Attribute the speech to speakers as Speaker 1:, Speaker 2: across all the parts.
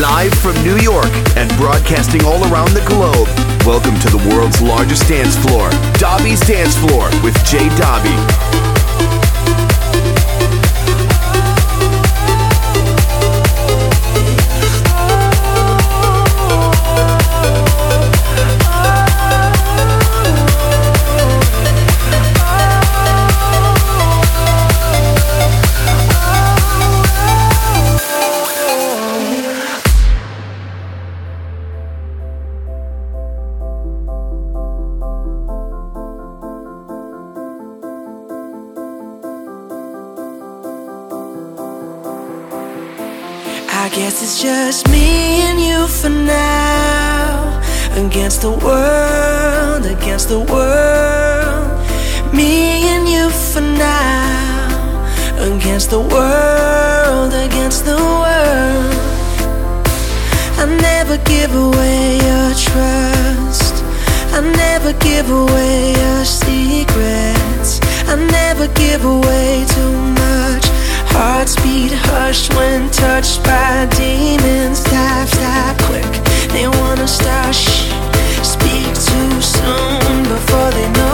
Speaker 1: Live from New York and broadcasting all around the globe, welcome to the world's largest dance floor, Dobby's Dance Floor with Jay Dobby.
Speaker 2: Just me and you for now. Against the world, against the world. Me and you for now. Against the world, against the world. I never give away your trust. I never give away your secrets. I never give away too much. Hearts beat hushed when touched by demons. Tap, tap, quick. They wanna stop. Speak too soon before they know.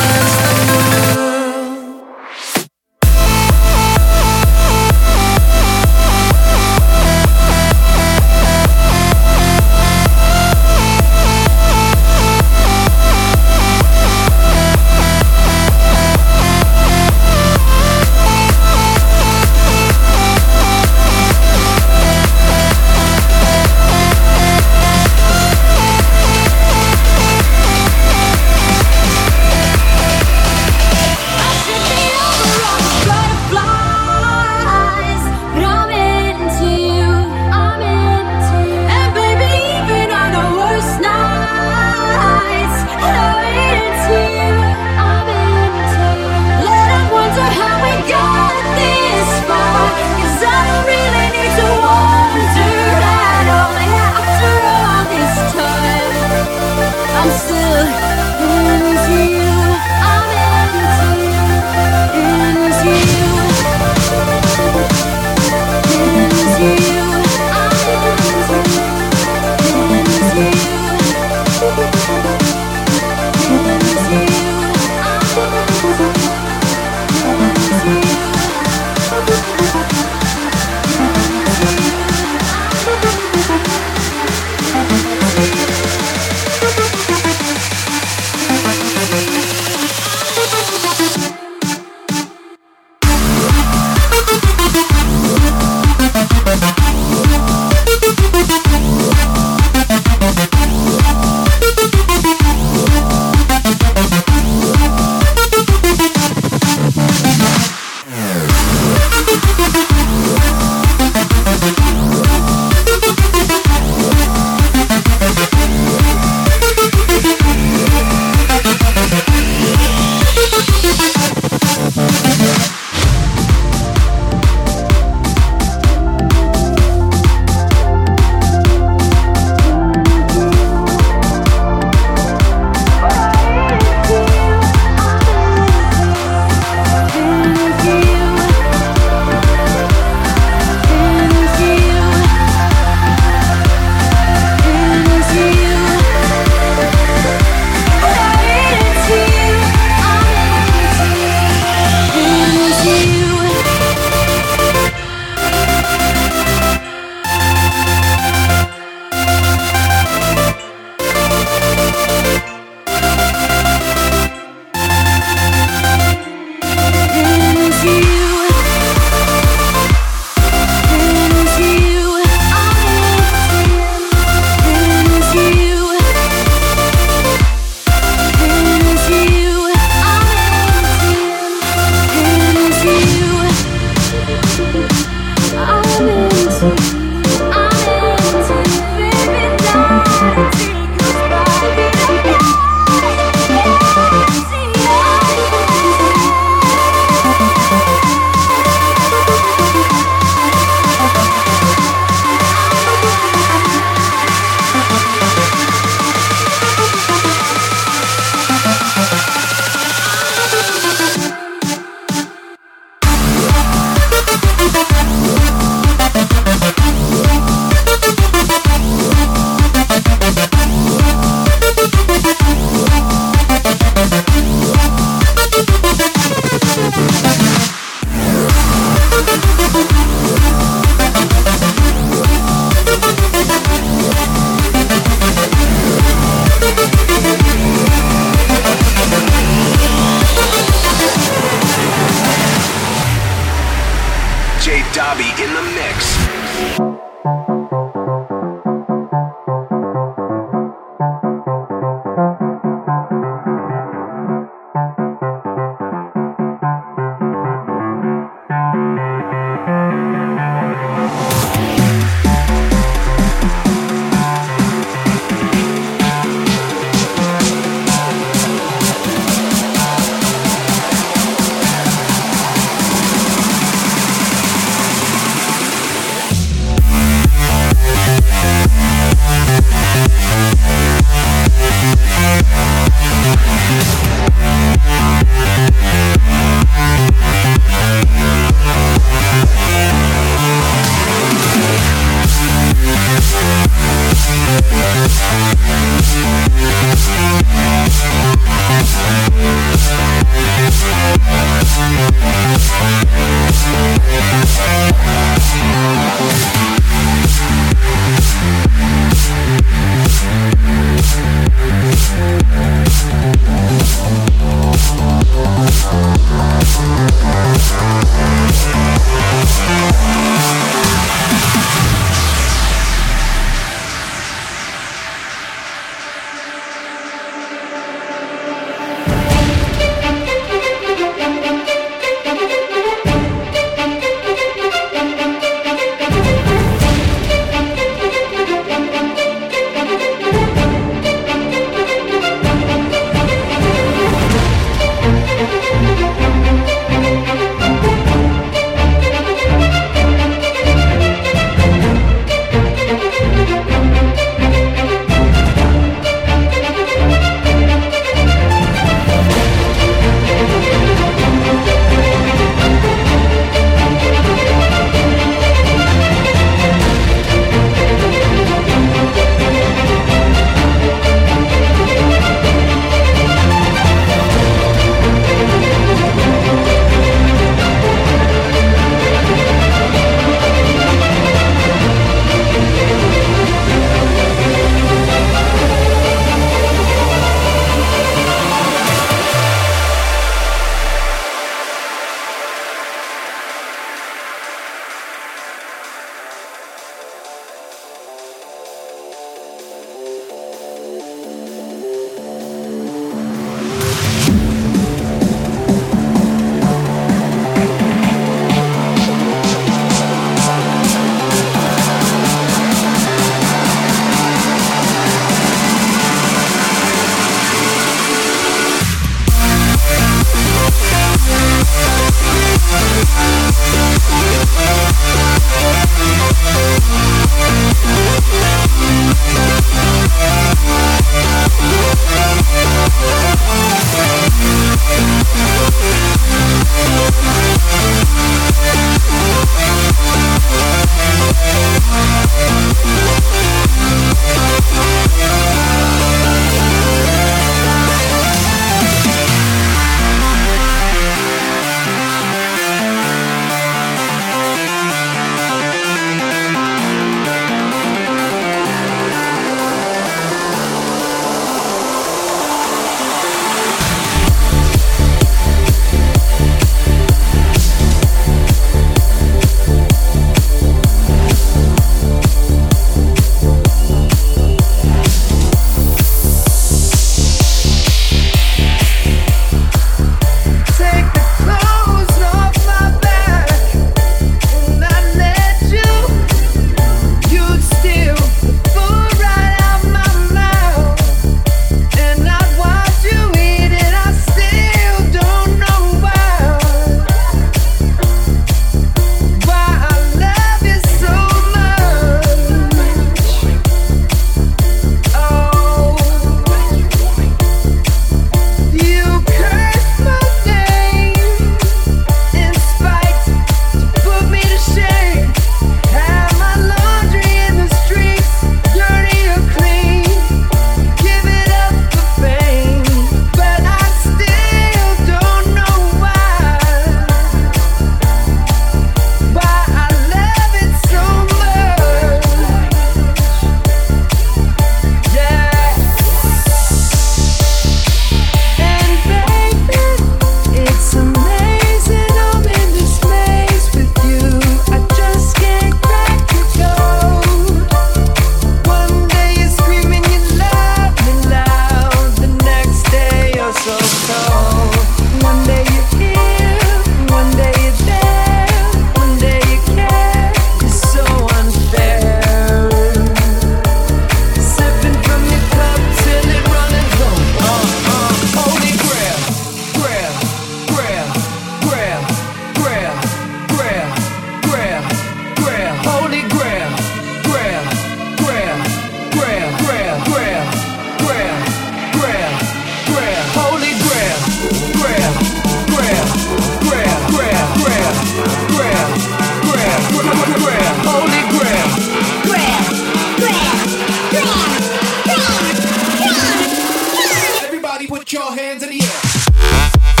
Speaker 1: your hands in the air.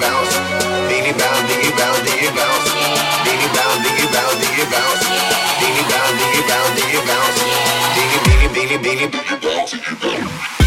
Speaker 1: bounce, diggy bounce, diggy bounce,
Speaker 3: diggy bounce, diggy bounce, diggy bounce, diggy bounce, diggy
Speaker 4: bounce, diggy bounce, diggy bounce, diggy diggy diggy
Speaker 5: diggy bounce.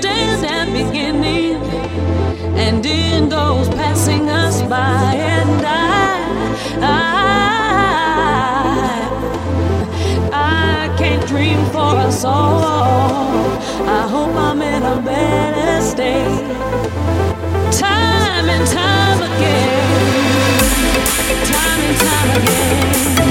Speaker 5: Stand at beginning, and in goes passing us by, and I, I, I can't dream for us all. I hope I'm in a better state. Time and time again, time and time again.